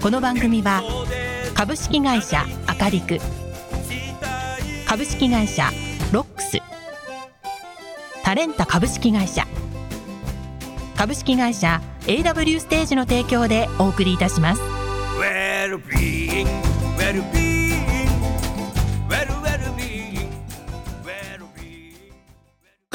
この番組は株式会社アカリク株式会社ロックスタレンタ株式会社株式会社 AW ステージの提供でお送りいたします well.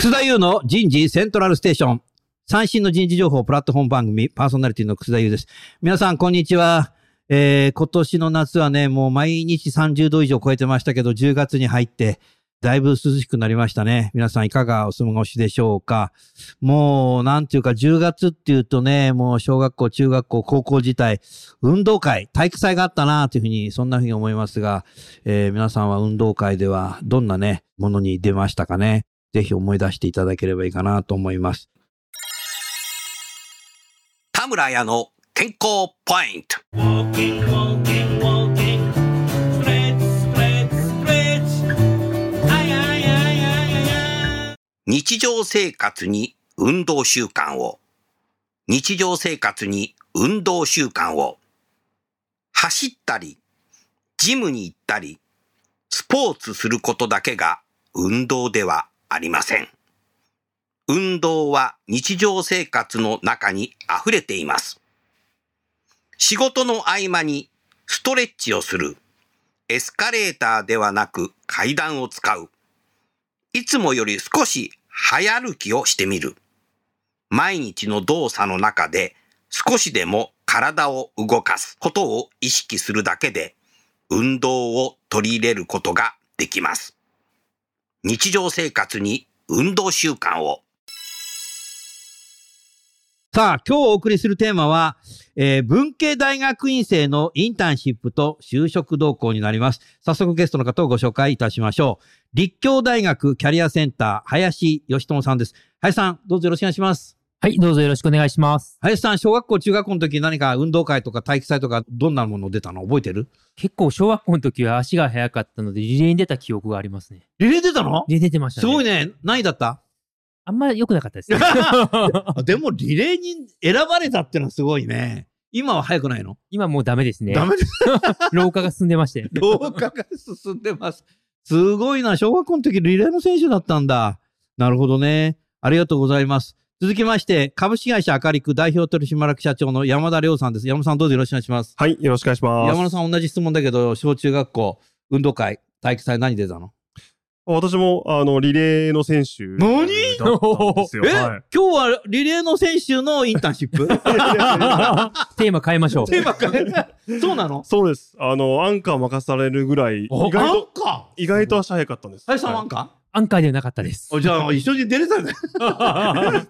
楠田優の人事セントラルステーション。最新の人事情報プラットフォーム番組、パーソナリティの楠田優です。皆さん、こんにちは。えー、今年の夏はね、もう毎日30度以上超えてましたけど、10月に入って、だいぶ涼しくなりましたね。皆さんいかがお過ごしでしょうか？もう、なんていうか、10月っていうとね、もう小学校、中学校、高校自体、運動会、体育祭があったなというふうに、そんなふうに思いますが、えー皆さんは運動会ではどんなね、ものに出ましたかね？ぜひ思い出していただければいいかなと思います。田村屋の健康ポイント。日常生活に運動習慣を。日常生活に運動習慣を。走ったり、ジムに行ったり、スポーツすることだけが運動ではありません。運動は日常生活の中に溢れています。仕事の合間にストレッチをする。エスカレーターではなく階段を使う。いつもより少し早歩きをしてみる。毎日の動作の中で少しでも体を動かすことを意識するだけで運動を取り入れることができます。日常生活に運動習慣を。さあ、今日お送りするテーマは、えー文系大学院生のインターンシップと就職動向になります。早速ゲストの方をご紹介いたしましょう。立教大学キャリアセンター、林義友さんです。林さん、どうぞよろしくお願いします。はい、どうぞよろしくお願いします。林さん、小学校、中学校の時何か運動会とか体育祭とかどんなもの出たの？覚えてる？結構小学校の時は足が速かったので、リレーに出た記憶がありますね。リレー出たの？リレー出てましたね。すごいね。何位だった？あんまり良くなかったです でもリレーに選ばれたってのはすごいね。今は早くないの？今もうダメですね。ダメです。老化が進んでまして。老化が進んでます。すごいな。小学校の時リレーの選手だったんだ。なるほどね。ありがとうございます。続きまして、株式会社明るく代表取締役社長の山田亮さんです。山田さんどうぞよろしくお願いします。はい、よろしくお願いします。山田さん同じ質問だけど、小中学校、運動会、体育祭何出たの？私も、あの、リレーの選手。何？だったんですよ。え、はい。今日はリレーの選手のインターンシップ？テーマ変えましょう。テーマ変えそうなの？そうです。あの、アンカー任されるぐらい、意お外と、アンカー？意外と足早かったんです。林さんはアはンカアンカーではなかったです。ーじゃあ一緒に出れたね。い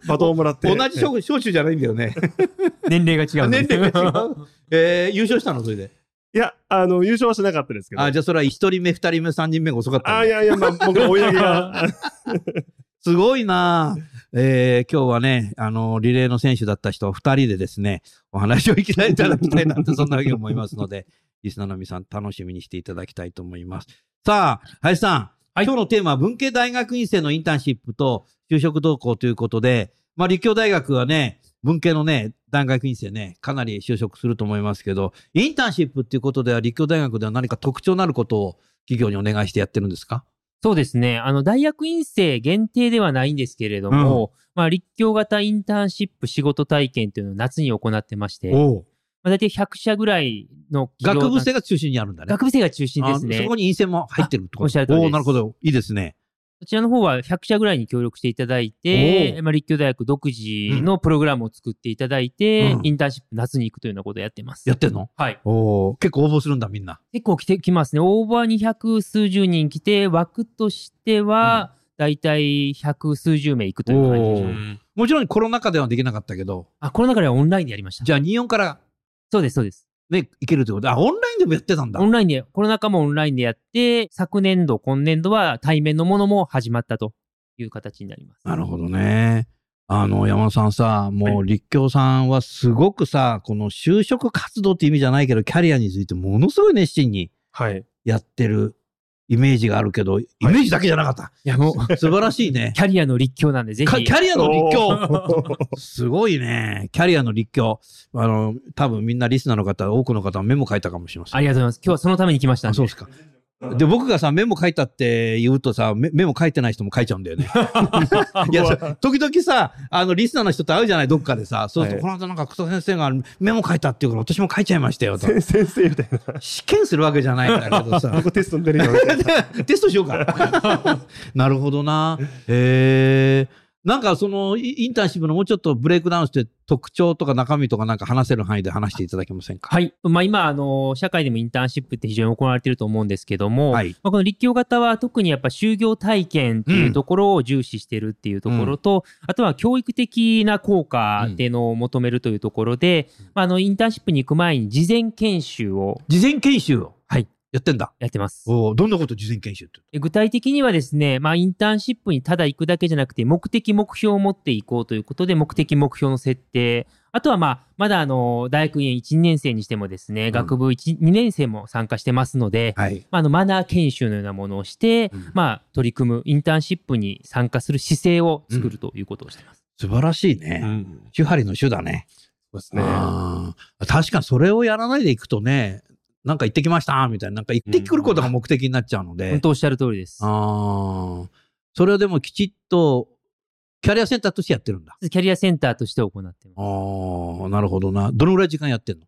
バトンをもらって。同じ小小中じゃないんだよね。年齢が違う。年齢が違う。えー、優勝したの？それで。いや、あの、優勝はしなかったですけど。あ、じゃあそれは一人目、二人目、三人目が遅かったあ、いやいや、まあ、僕の追い上げが。すごいなえー、今日はね、あの、リレーの選手だった人二人でですね、お話をいきなりいただきたいなと、そんなわけに思いますので、リスナーの皆さん楽しみにしていただきたいと思います。さあ、林さん、はい今日のテーマは文系大学院生のインターンシップと就職動向ということで、まあ、立教大学はね、文系のね、大学院生ね、かなり就職すると思いますけど、インターンシップっていうことでは、立教大学では何か特徴のあることを企業にお願いしてやってるんですか？そうですね。あの、大学院生限定ではないんですけれども、まあ、立教型インターンシップ仕事体験というのを夏に行ってまして、まおあ、大体100社ぐらいの企業学部生が中心にあるんだね。学部生が中心ですね。あそこに陰線も入ってるってことあおおーなるほど。いいですね。こちらの方は100社ぐらいに協力していただいおて、うまあ、立教大学独自のプログラムを作っていただいて、うんインターンシップ夏に行くというようなことをやってます。やってんの？はい。おー結構応募するんだ、みんな。結構来てきますね。応募は200数十人来て、枠としては、だいたい100数十名行くという感じでしょうもちろんコロナ禍ではできなかったけど、あ、コロナ禍ではオンラインでやりました。じゃあ24からそうです、そうです。ね、行けるということで、あ、オンラインでもやってたんだオ。ンラインで、コロナ禍もオンラインでやって、昨年度、今年度は対面のものも始まったという形になります。なるほどね。あの、山田さんさ、もう立教さんはすごくさ、この就職活動って意味じゃないけど、キャリアについてものすごい熱心にはい。やってるイメージがあるけど、イメージだけじゃなかった。いや、もう、素晴らしいね。キャリアの立教なんで、ぜひ。かキャリアの立教教。すごいね。キャリアの立教。あの、多分みんなリスナーの方、多くの方はメモ書いたかもしれません。ありがとうございます。今日はそのために来ました。そうですか。で、僕がさ、メモ書いたって言うとさ、メメモ書いてない人も書いちゃうんだよね。いや、時々さ、あの、リスナーの人と会うじゃない、どっかでさ。そうすると、はいこの間なんか草先生がメモ書いたっていうから、私も書いちゃいましたよ、と。先生みたいな。試験するわけじゃないんだけどさ。僕テストに出るよ。テストしようか。なるほどな。えー、なんかそのイインターンシップのもうちょっとブレイクダウンして特徴とか中身とかなんか話せる範囲で話していただけませんか？はい。まあ今、あの、社会でもインターンシップって非常に行われていると思うんですけども、はいまあ、この立教型は特にやっぱ就業体験っていうところを重視してるっていうところと、あとは教育的な効果っていうのを求めるというところで、まあ、あの、インターンシップに行く前に事前研修を事前研修を。はい。やってんだ。やってます。おーどんなこと事前研修って。で具体的にはですね、まあ、インターンシップにただ行くだけじゃなくて、目的、目標を持っていこうということで、目的、目標の設定。あとは、まあ、まだ、あの、大学院1、2年生にしてもですね、学部1、2年生も参加してますので、はい。まあ、あの、マナー研修のようなものをして、うんまあ、取り組む、インターンシップに参加する姿勢を作るということをしています。素晴らしいうね。ん。手張りの手だね。そうですね。確かにそれをやらないでいくとね、なんか行ってきましたみたいな、なんか行ってくることが目的になっちゃうので。本当おっしゃる通りです。ああ。それをでもきちっと、キャリアセンターとしてやってるんだ。キャリアセンターとして行ってます。ああ、なるほどな。どのぐらい時間やってんの？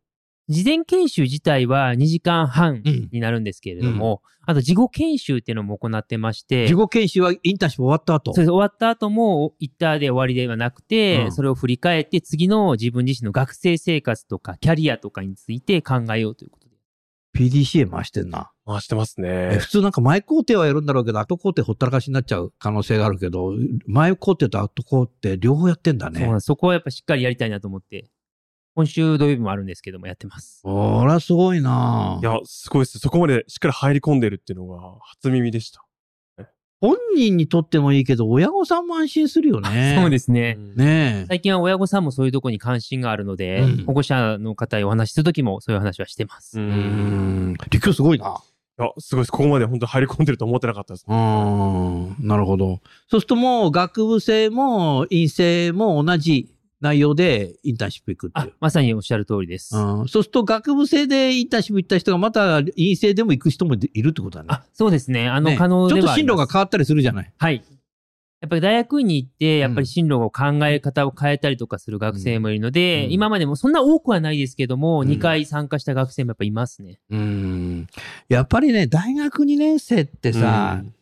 事前研修自体は2時間半うんになるんですけれども、あと事後研修っていうのも行ってまして、自己研修はインターンシップ終わった後？それで終わった後も、一旦で終わりではなくて、うんそれを振り返って、次の自分自身の学生生活とか、キャリアとかについて考えようということで。PDCA 回してんな。回してますえね。普通なんか前工程はやるんだろうけど、後工程ほったらかしになっちゃう可能性があるけど、前工程と後工程両方やってんだねそこはやっぱしっかりやりたいなと思って、今週土曜日もあるんですけども、やってます。そりゃすごいないや、すごいです。そこまでしっかり入り込んでるっていうのが初耳でした。本人にとってもいいけど、親御さんも安心するよね。そうですね。ねえ。最近は親御さんもそういうところに関心があるので、うん保護者の方にお話しするときもそういう話はしてます。う。うんん。立教すごいな。いや、すごいです。ここまで本当に入り込んでると思ってなかったです。うーん。なるほど。そうするともう学部生も院生も同じ内容でインターンシップ行くっていう。、あまさにおっしゃる通りです。うん、そうすると学部生でインターンシップ行った人がまた院生でも行く人もいるってことだね。あ、そうですね。あの、ね可能ではちょっと進路が変わったりするじゃない。はい。やっぱり大学院に行って、やっぱり進路を考え方を変えたりとかする学生もいるので、うん今までもそんな多くはないですけども、うん2回参加した学生もやっぱいますね。うん。やっぱりね、大学2年生ってさ、うん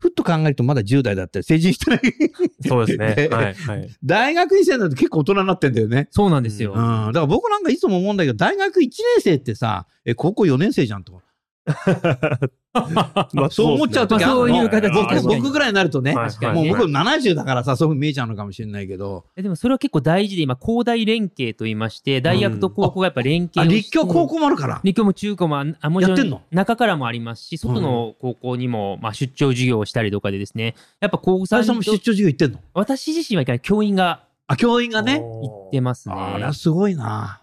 ふっと考えるとまだ10代だったり成人してない。そうですね。ねはい。はい。大学2生になると結構大人になってんだよね。そうなんですよ。うん。だから僕なんかいつも思うんだけど、大学1年生ってさ、え、高校4年生じゃんと。まあそう思っちゃうときまあそういう形僕僕ぐらいになるとね、はい。確かにもう僕はい70だからさ、そういうふうに見えちゃうのかもしれないけど、えでもそれは結構大事で、今、高大連携と言いまして、大学と高校がやっぱ連携あ、をして、立教高校もあるから。立教も中高もああもちろん中からもありますし、外の高校にも、まあ、出張授業をしたりとかでですね、やっぱ高3最初も出張授業行ってんの？私自身はいかない。教員があ、教員がね。行ってますね。あら、すごいな。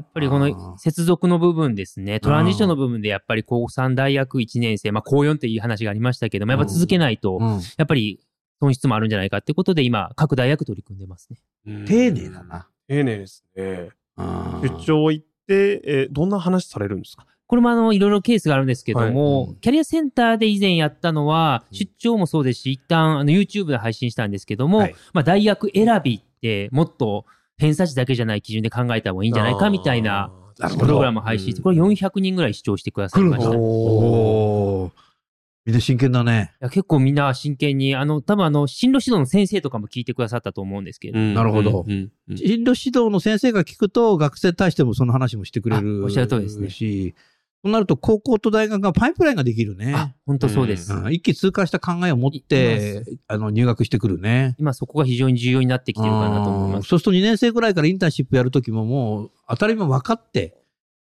やっぱりこの接続の部分ですね、トランジションの部分でやっぱり高3大学1年生、まあ高4っていう話がありましたけども、やっぱ続けないと、うん。やっぱり損失もあるんじゃないかってことで今、各大学取り組んでますね。うん。丁寧だな。丁寧ですね。うん出張行って、えーどんな話されるんですか？これもあの、いろいろケースがあるんですけども、はい。うん。キャリアセンターで以前やったのは、うん。出張もそうですし、一旦あの YouTube で配信したんですけども、はい。まあ大学選びってもっと偏差値だけじゃない基準で考えた方がいいんじゃないかみたいなプログラムを配信して、これ400人ぐらい視聴してくださいました。みんな真剣だね。や結構みんな真剣に、あの、多分あの、進路指導の先生とかも聞いてくださったと思うんですけど、なるほど。うんうんうん。進路指導の先生が聞くと、学生に対してもその話もしてくれるあおっしゃる通りですねし、そうなると高校と大学がパイプラインができるね。あ、本当そうです。うん一気通過した考えを持って、あの、入学してくるね。今そこが非常に重要になってきてるかなと思います。うんそうすると2年生ぐらいからインターンシップやるときももう当たり前分かって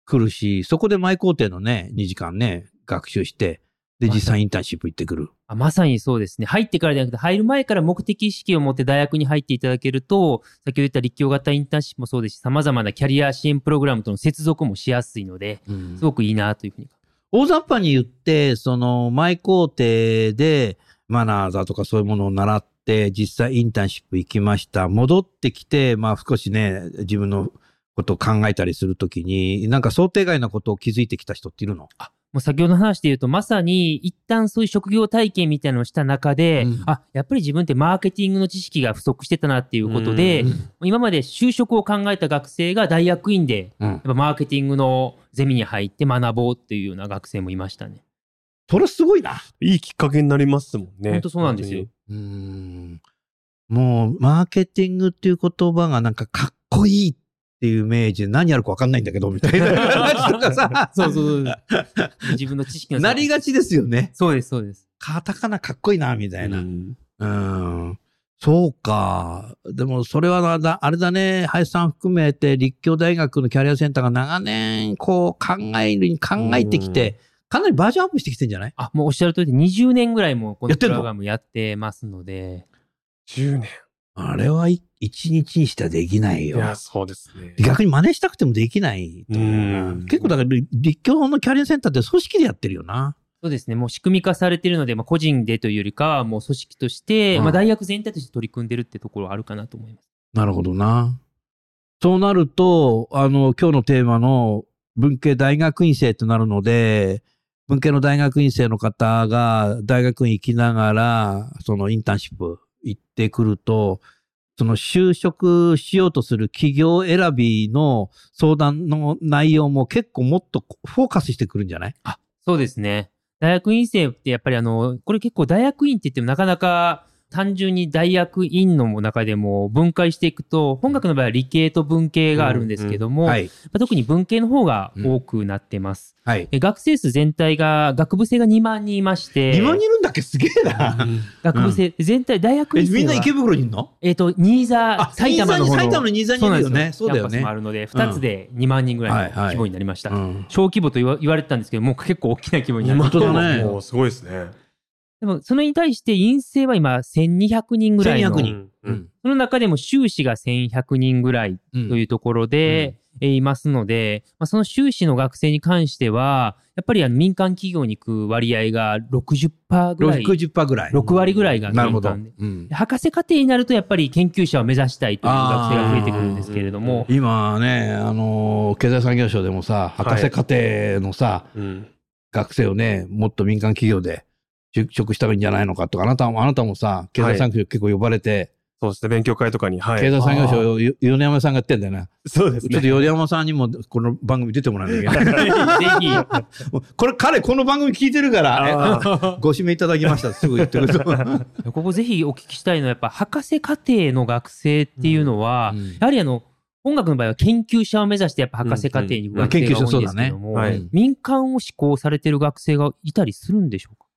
来るし、そこで前工程のね、2時間ね、学習して、で、実際インターンシップ行ってくる。あまさにそうですね。入ってからじゃなくて、入る前から目的意識を持って大学に入っていただけると、先ほど言った立教型インターンシップもそうですし、様々なキャリア支援プログラムとの接続もしやすいので、すごくいいなというふうに。大雑把に言って、その前工程でマナーだとかそういうものを習って、実際インターンシップ行きました。戻ってきて、まあ少しね、自分のことを考えたりするときに、なんか想定外なことを気づいてきた人っているの？もう先ほどの話で言うと、まさに一旦そういう職業体験みたいなのをした中で、うんあ、やっぱり自分ってマーケティングの知識が不足してたなっていうことで、今まで就職を考えた学生が大学院で、うんやっぱマーケティングのゼミに入って学ぼうっていうような学生もいましたね。それすごいな。いいきっかけになりますもんね。本当そうなんですよ。うーん。もう、マーケティングっていう言葉がなんかかっこいいっていうイメージで何やるかわかんないんだけど、みたいな話とかさ。そうそうそう。自分の知識のなりがちですよね。そうです、そうです。カタカナかっこいいな、みたいな。うんうん。そうか。でも、それはだ、あれだね、林さん含めて、立教大学のキャリアセンターが長年、こう、考えるに考えてきて、かなりバージョンアップしてきてんじゃない？あ、もうおっしゃる通りで20年ぐらいもこのやってんのプログラムやってますので、10年。あれはい一日にしてはできないよ。いや、そうですね。逆に真似したくてもできないと思う結構だから、立教のキャリアセンターって組織でやってるよな。そうですね、もう仕組み化されているので、まあ、個人でというよりかは、もう組織として、うんまあ、大学全体として取り組んでるってところはあるかなと思います。なるほどな。そうなると、あの、今日のテーマの文系大学院生となるので、文系の大学院生の方が大学院行きながら、そのインターンシップ行ってくると、その就職しようとする企業選びの相談の内容も結構もっとフォーカスしてくるんじゃない？あそうですね。大学院生ってやっぱりあの、これ結構大学院って言ってもなかなか単純に大学院の中でも分解していくと、本学の場合は理系と文系があるんですけども、はい。まあ特に文系の方が多くなってます。はい。え学生数全体が、学部生が2万人いまして、2万人いるんだっけ？すげえな。学部生、全体、大学え、院生はみんな池袋にいるの？えっ、と、新座、埼玉の方の。埼玉の新座にいるよね。そうだよねもあ。るので、2つで2万人ぐらいのはいはい規模になりました。うん小規模と言わ言われてたんですけど、もう結構大きな規模になりました。本当だねもうすごいですね。でも、それに対して陰性は今、1200人ぐらいの。1200人うんうん。その中でも修士が1100人ぐらいうんというところで、えーいますので、まあ、その修士の学生に関しては、やっぱりあの民間企業に行く割合が60%ぐらい、60%ぐらい。6割ぐらいがなるほど。民間で。うん博士課程になるとやっぱり研究者を目指したいという学生が増えてくるんですけれども、今ね、あの、経済産業省でもさ、博士課程のさ、うん。学生をね、もっと民間企業で就職したらいいんじゃないのかとか、あなたも、あなたもさ、経済産業省結構呼ばれて、そうですね。勉強会とかに。はい。経済産業省、よ米山さんがやってんだよね。そうですね。ちょっと米山さんにもこの番組出てもらわなきゃいけない。ぜこれ、彼、この番組聞いてるから、ご指名いただきました。すぐ言ってくれと。ひ、ここぜひお聞きしたいのは、やっぱ博士課程の学生っていうのは、うんやはりあの、音楽の場合は研究者を目指してやっぱ博士課程に行く学生が多いんですけども、うんうんはい民間を志向されてる学生がいたりするんでしょうか？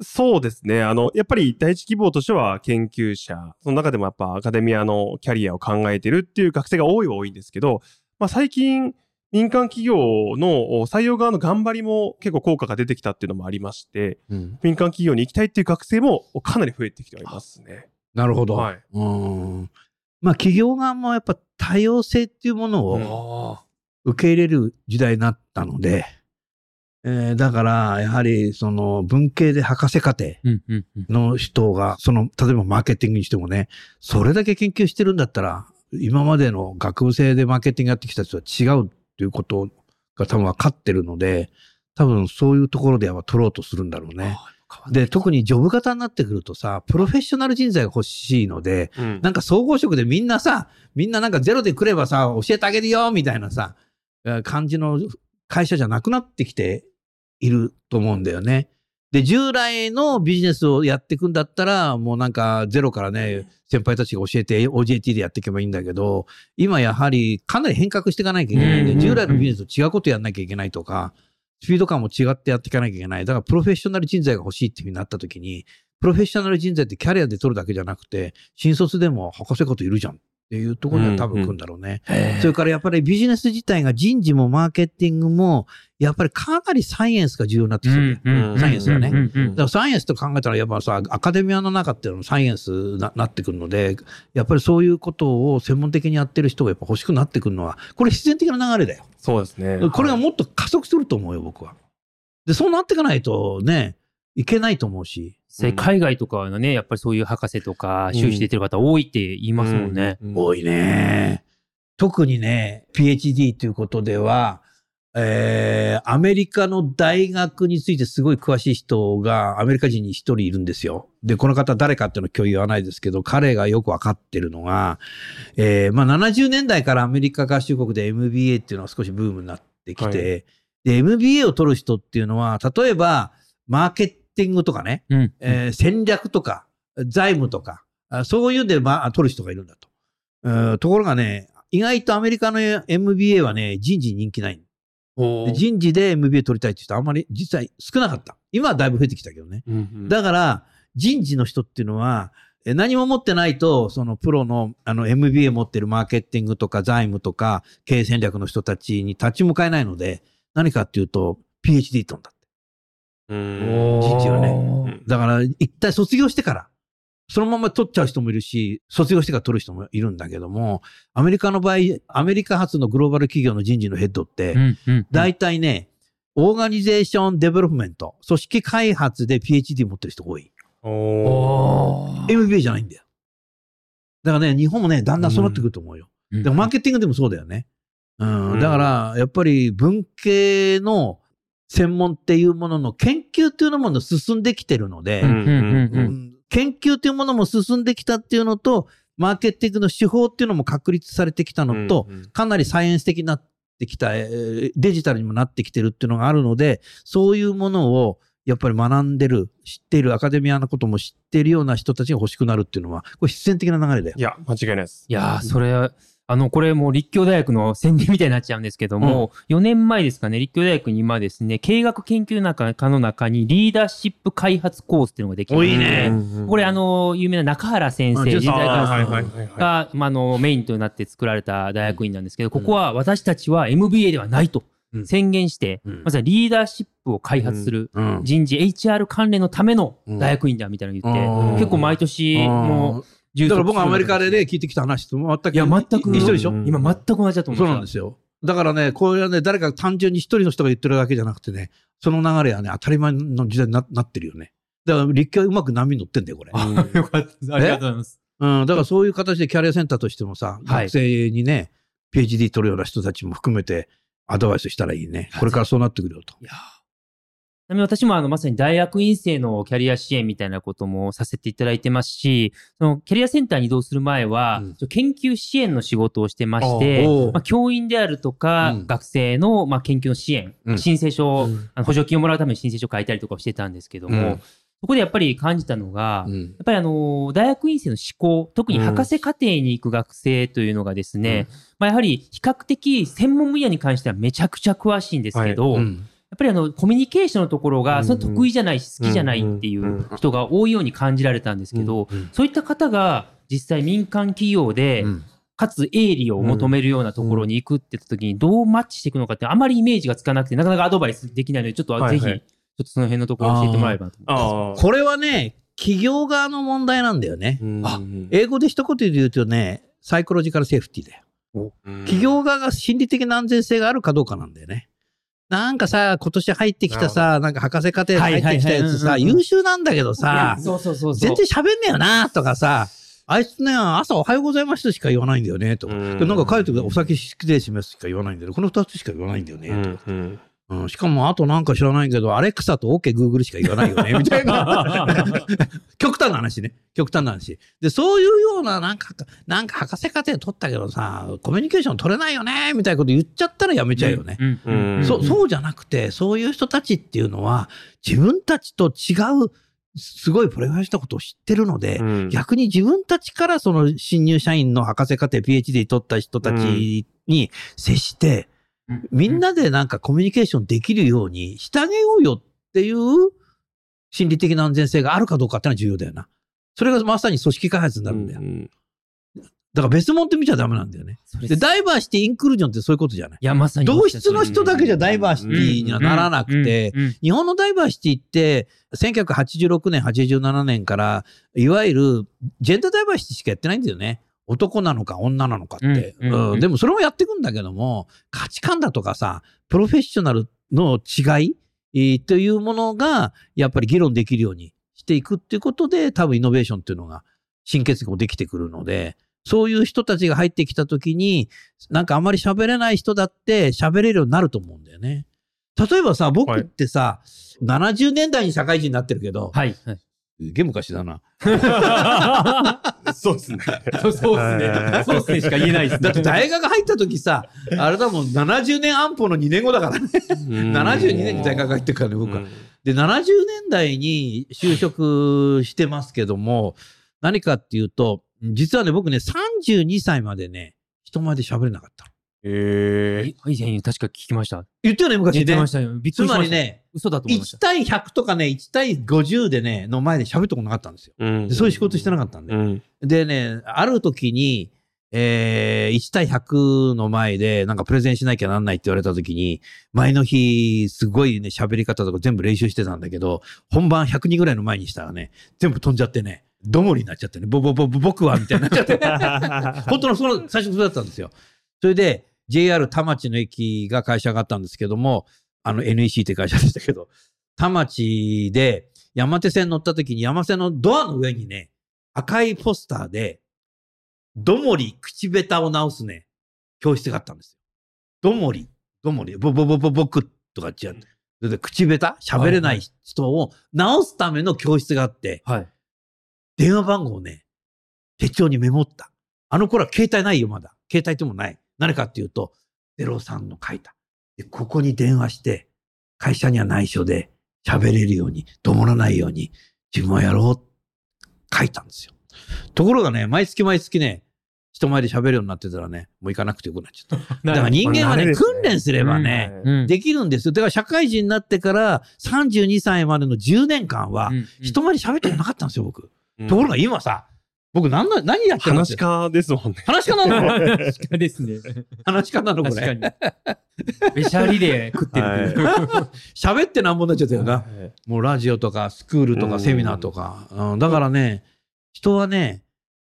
そうですね。あの、やっぱり第一希望としては研究者、その中でもやっぱアカデミアのキャリアを考えてるっていう学生が多いは多いんですけど、まあ最近、民間企業の採用側の頑張りも結構効果が出てきたっていうのもありまして、うん民間企業に行きたいっていう学生もかなり増えてきておりますね。なるほど。はいうん。まあ、企業側もやっぱ多様性っていうものを受け入れる時代になったので、えーだから、やはり、その、文系で博士課程。の人が、その、例えばマーケティングにしてもね、それだけ研究してるんだったら、今までの学部生でマーケティングやってきた人は違うっていうことが多分分かってるので、多分そういうところでは取ろうとするんだろうね。で、特にジョブ型になってくるとさ、プロフェッショナル人材が欲しいので、うんなんか総合職でみんなさ、みんななんかゼロで来ればさ、教えてあげるよ、みたいなさ、えー感じの会社じゃなくなってきていると思うんだよね。で、従来のビジネスをやっていくんだったら、もうなんかゼロからね、先輩たちが教えて OJT でやっていけばいいんだけど、今やはりかなり変革していかなきゃいけないんで、従来のビジネスと違うことやんなきゃいけないとか、スピード感も違ってやっていかなきゃいけない。だからプロフェッショナル人材が欲しいっていうふうになった時に、プロフェッショナル人材ってキャリアで取るだけじゃなくて、新卒でも博士こといるじゃんっっていうところには多分来るんだろうね。へーそれからやっぱりビジネス自体が人事もマーケティングも、やっぱりかなりサイエンスが重要になってきてる。うんうんサイエンスがねうんうんうんだからサイエンスと考えたら、やっぱさ、アカデミアの中っていうのもサイエンスななってくるので、やっぱりそういうことを専門的にやってる人がやっぱ欲しくなってくるのは、これ必然的な流れだよ。そうですね。これがはいもっと加速すると思うよ、僕は。で、そうなっていかないとね、いけないと思うし。実際海外とかのね、やっぱりそういう博士とか修士出てる方多いって言いますもんね。うん多いね。特にね、PhD ということでは、えー、アメリカの大学についてすごい詳しい人がアメリカ人に一人いるんですよ。で、この方誰かっていうのは共有言わないですけど、彼がよくわかってるのが、えー、まあ70年代からアメリカ合衆国で MBA っていうのは少しブームになってきて、はいで、MBA を取る人っていうのは、例えば、マーケティングとかね、うん。えー戦略とか、財務とか、あそういうんで、まあ、取る人がいるんだと。うんところがね、意外とアメリカの MBA はね、人事に人気ない。で人事で MBA 取りたいって人はあんまり実際少なかった。今はだいぶ増えてきたけどね。うんうんだから、人事の人っていうのは、え何も持ってないと、そのプロのあの MBA 持ってるマーケティングとか財務とか経営戦略の人たちに立ち向かえないので、何かっていうと、PhD 取んだ人事はねうんだから、一体卒業してから、そのまま取っちゃう人もいるし、卒業してから取る人もいるんだけども、アメリカの場合、アメリカ発のグローバル企業の人事のヘッドって、大体ね、 organization development、組織開発で PhD 持ってる人が多い。MBA じゃないんだよ。だからね、日本もね、だんだんそうなってくると思うよ。うんだからマーケティングでもそうだよね。うん。うんだから、やっぱり文系の専門っていうものの研究っていうのも進んできてるので、研究っていうものも進んできたっていうのと、マーケティングの手法っていうのも確立されてきたのと、うんうんかなりサイエンス的になってきた、えーデジタルにもなってきてるっていうのがあるので、そういうものをやっぱり学んでる、知っている、アカデミアのことも知っているような人たちが欲しくなるっていうのは、これ必然的な流れだよい。や、間違いないです。いやー、それ、あの、これもう立教大学の宣伝みたいになっちゃうんですけども、4年前ですかね、立教大学に今ですね、経営学研究中科の中にリーダーシップ開発コースっていうのができておいいね。これあ、の、有名な中原先生、あ人材あ開発はいはいはいはい。が、まあ、あの、メインとなって作られた大学院なんですけど、ここは私たちは MBA ではないとうん。宣言して、うん。まずはリーダーシップを開発するうん。人事 HR 関連のための大学院だみたいなの言って、うん。結構毎年もうだから僕はアメリカでね、い聞いてきた話と全くや、全く一緒でしょ、うん今全く同じだと思そうなんですよ。だからね、これはね、誰か単純に一人の人が言ってるだけじゃなくてね、その流れはね、当たり前の時代にななってるよね。だから立教はうまく波に乗ってんだよ、これ。あよかった。ありがとうございます。うん、だからそういう形でキャリアセンターとしてもさ、はい学生にね、PhD 取るような人たちも含めてアドバイスしたらいいね。これからそうなってくるよと。いやちなみに私もあのまさに大学院生のキャリア支援みたいなこともさせていただいてますし、そのキャリアセンターに移動する前は、うん。研究支援の仕事をしてまして、まあ、教員であるとか、うん。学生のまあ研究の支援、うん。申請書補助金をもらうために申請書を書いたりとかをしてたんですけども、うん。そこでやっぱり感じたのが、うん。やっぱりあの、大学院生の思考、特に博士課程に行く学生というのがですね、まあやはり比較的専門分野に関してはめちゃくちゃ詳しいんですけど、うんやっぱりあの、コミュニケーションのところが、うん。その得意じゃないし、好きじゃないっていう人が多いように感じられたんですけど、うん。そういった方が実際民間企業で、うん。かつ営利を求めるようなところに行くって言った時にどうマッチしていくのかってあまりイメージがつかなくて、なかなかアドバイスできないので、ちょっとぜひ、ちょっとその辺のところを教えてもらえればと思います。あこれはね、企業側の問題なんだよね。あ英語で一言で言うとね、サイコロジカルセーフティーだよ。企業側が心理的な安全性があるかどうかなんだよね。なんかさ、今年入ってきたさ、なんか博士課程入ってきたやつさ、優秀なんだけどさ、そうそうそう。全然喋んねえよなとかさ、あいつね、朝おはようございますしか言わないんだよね、とか。なんか帰ってくるお酒失礼しますしか言わないんだよね。この二つしか言わないんだよね。とかうんうん、しかも、あとなんか知らないけど、アレクサと OK、Google しか言わないよね、みたいな。極端な話ね。極端な話。で、そういうような、なんか、なんか博士課程取ったけどさ、コミュニケーション取れないよね、みたいなこと言っちゃったらやめちゃうよね。そそうじゃなくて、そういう人たちっていうのは、自分たちと違う、すごいプロフェッショナルしたことを知ってるので、うん逆に自分たちからその新入社員の博士課程 PhD 取った人たちに接して、みんなでなんかコミュニケーションできるようにしてあげようよっていう心理的な安全性があるかどうかってのは重要だよな。それがまさに組織開発になるんだよ。うんだから別物って見ちゃダメなんだよね。で、ダイバーシティ、インクルージョンってそういうことじゃない。いや、まさに。同質の人だけじゃダイバーシティにはならなくて、日本のダイバーシティって、1986年、87年から、いわゆるジェンダーダイバーシティしかやってないんだよね。男なのか女なのかって。でもそれもやっていくんだけども、価値観だとかさ、プロフェッショナルの違い、えーというものが、やっぱり議論できるようにしていくっていうことで、多分イノベーションっていうのが、新結合できてくるので、そういう人たちが入ってきたときに、なんかあんまり喋れない人だって喋れるようになると思うんだよね。例えばさ、僕ってさ、70年代に社会人になってるけど、はい。はいゲーム昔だな。そうですね。そうですね。そうですねしか言えないですね。だって大学入った時さ、あれだもん、70年安保の2年後だからね。72年に大学入ってるからね、僕は。で、70年代に就職してますけども、何かっていうと、実はね、僕ね、32歳までね、人前で喋れなかったの。え以前確か聞きました。言ってよね、昔ね言ってま。したよ。びっくつりしました。まりね、嘘だと思いまし1対100とかね、1対50でね、の前で喋ったことなかったんですよ。ーでそういう仕事してなかったんで。うんでね、ある時に、えー、1対100の前で、なんかプレゼンしなきゃなんないって言われた時に、前の日、すごいね、喋り方とか全部練習してたんだけど、本番100人ぐらいの前にしたらね、全部飛んじゃってね、どもりになっちゃってね、ぼぼぼぼ僕はみたいになっちゃって、本当のその、最初そうだったんですよ。それで、JR 田町の駅が会社があったんですけども、あの NEC って会社でしたけど、田町で山手線乗った時に山手のドアの上にね、赤いポスターで、どもり口下手を直すね、教室があったんですよ。どもり、どもり、ぼぼぼぼ僕とか違う。それで口下手喋れない人を直すための教室があって、た。はい。電話番号をね、手帳にメモった。あの頃は携帯ないよ、まだ。携帯でもない。何かっていうと、03の書いた。で、ここに電話して、会社には内緒で喋れるように、どもらないように、自分はやろう。書いたんですよ。ところがね、毎月毎月ね、人前で喋るようになってたらね、もう行かなくてよくなっちゃった。だから人間はね、ね訓練すればね、うんできるんですよ。だから社会人になってから32歳までの10年間はう、ん人前で喋ったことなかったんですよ、僕。うんところが今さ、僕何の、何やってるの？話し家ですもんね。話し家なの？これ確かですね。話し家なのこ確かれ。に。べしゃりで食ってる。喋ってなんぼになっちゃったよな。はいもうラジオとかスクールとうんかセミナーとか。うん、だからね、人はね、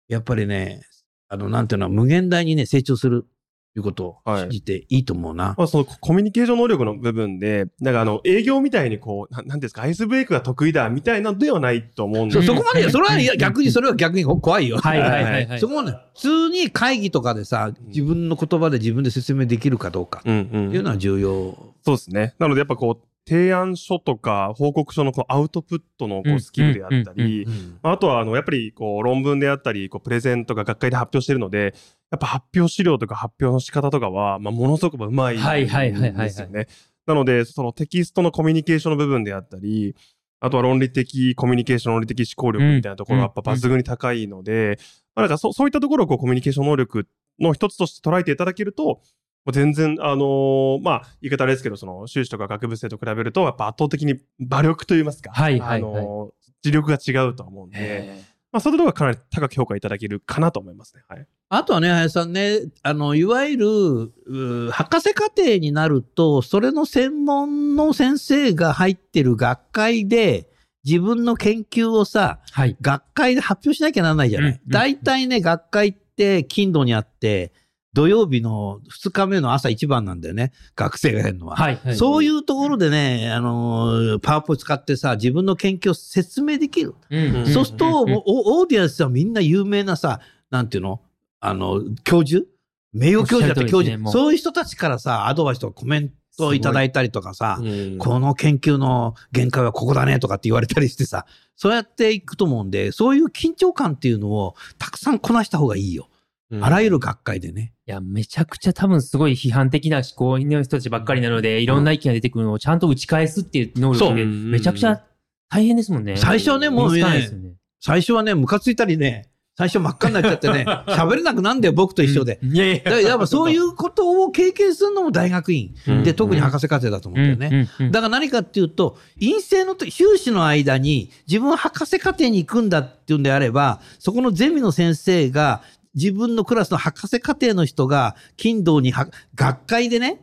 やっぱりね、あの、なんていうのは無限大にね、成長するということを信じていいと思うな。まあ、そのコミュニケーション能力の部分で、なんかあの、営業みたいにこう、ななんですか、アイスブレイクが得意だみたいなのではないと思うんですそよそこまで、それはいや逆に、それは逆に怖いよ。はいはいはいはいそ。こまで、普通に会議とかでさ、自分の言葉で自分で説明できるかどうかうんっていううん。のは重要。そうですね。なのでやっぱこう、提案書とか報告書のこうアウトプットのこうんうスキルであったうんうんり、あとはあの、やっぱりこう、論文であったり、こう、プレゼンとか学会で発表してるので、やっぱ発表資料とか発表の仕方とかは、まあ、ものすごくうまいんはいはいはいはい。はいですよね。なので、そのテキストのコミュニケーションの部分であったり、あとは論理的コミュニケーション、論理的思考力みたいなところがやっぱ抜群に高いので、まあ、なんかそそういったところをこうコミュニケーション能力の一つとして捉えていただけると、全然、あのーまあ、言い方あれですけど、その、修士とか学部生と比べると、やっぱ圧倒的に馬力といいますか、はいはいはい。あのー実力が違うとは思うんで、まあ、そういうところがかなり高く評価いただけるかなと思いますね。はい。あとはね、林さんね、あの、いわゆる、う博士課程になると、それの専門の先生が入ってる学会で、自分の研究をさ、はい。学会で発表しなきゃならないじゃない。大体ね、学会って、金土にあって、土曜日の2日目の朝一番なんだよね。学生がやるのは。はいはい。そういうところでね、あの、パワポ使ってさ、自分の研究を説明できる。うん。そうすると、オーディエンスはみんな有名なさ、なんていうの？あの、教授？名誉教授だって教授、ねそういう人たちからさ、アドバイスとかコメントをいただいたりとかさ、うんこの研究の限界はここだねとかって言われたりしてさ、そうやっていくと思うんで、そういう緊張感っていうのをたくさんこなした方がいいよ。あらゆる学会でね。いや、めちゃくちゃ多分すごい批判的な思考の人たちばっかりなので、いろんな意見が出てくるのをちゃんと打ち返すっていう能力で、めちゃくちゃ大変ですもんね。最初はねもうねね最初はね、ムカついたりね、最初真っ赤になっちゃってね、喋れなくなんだよ、僕と一緒で。いやいや。だからやっぱそういうことを経験するのも大学院。うん。で、特に博士課程だと思うん。だよね。うん。うん。だから何かっていうと、陰性の時、修士の間に自分は博士課程に行くんだっていうんであれば、そこのゼミの先生が、自分のクラスの博士課程の人が、金土には、学会でね、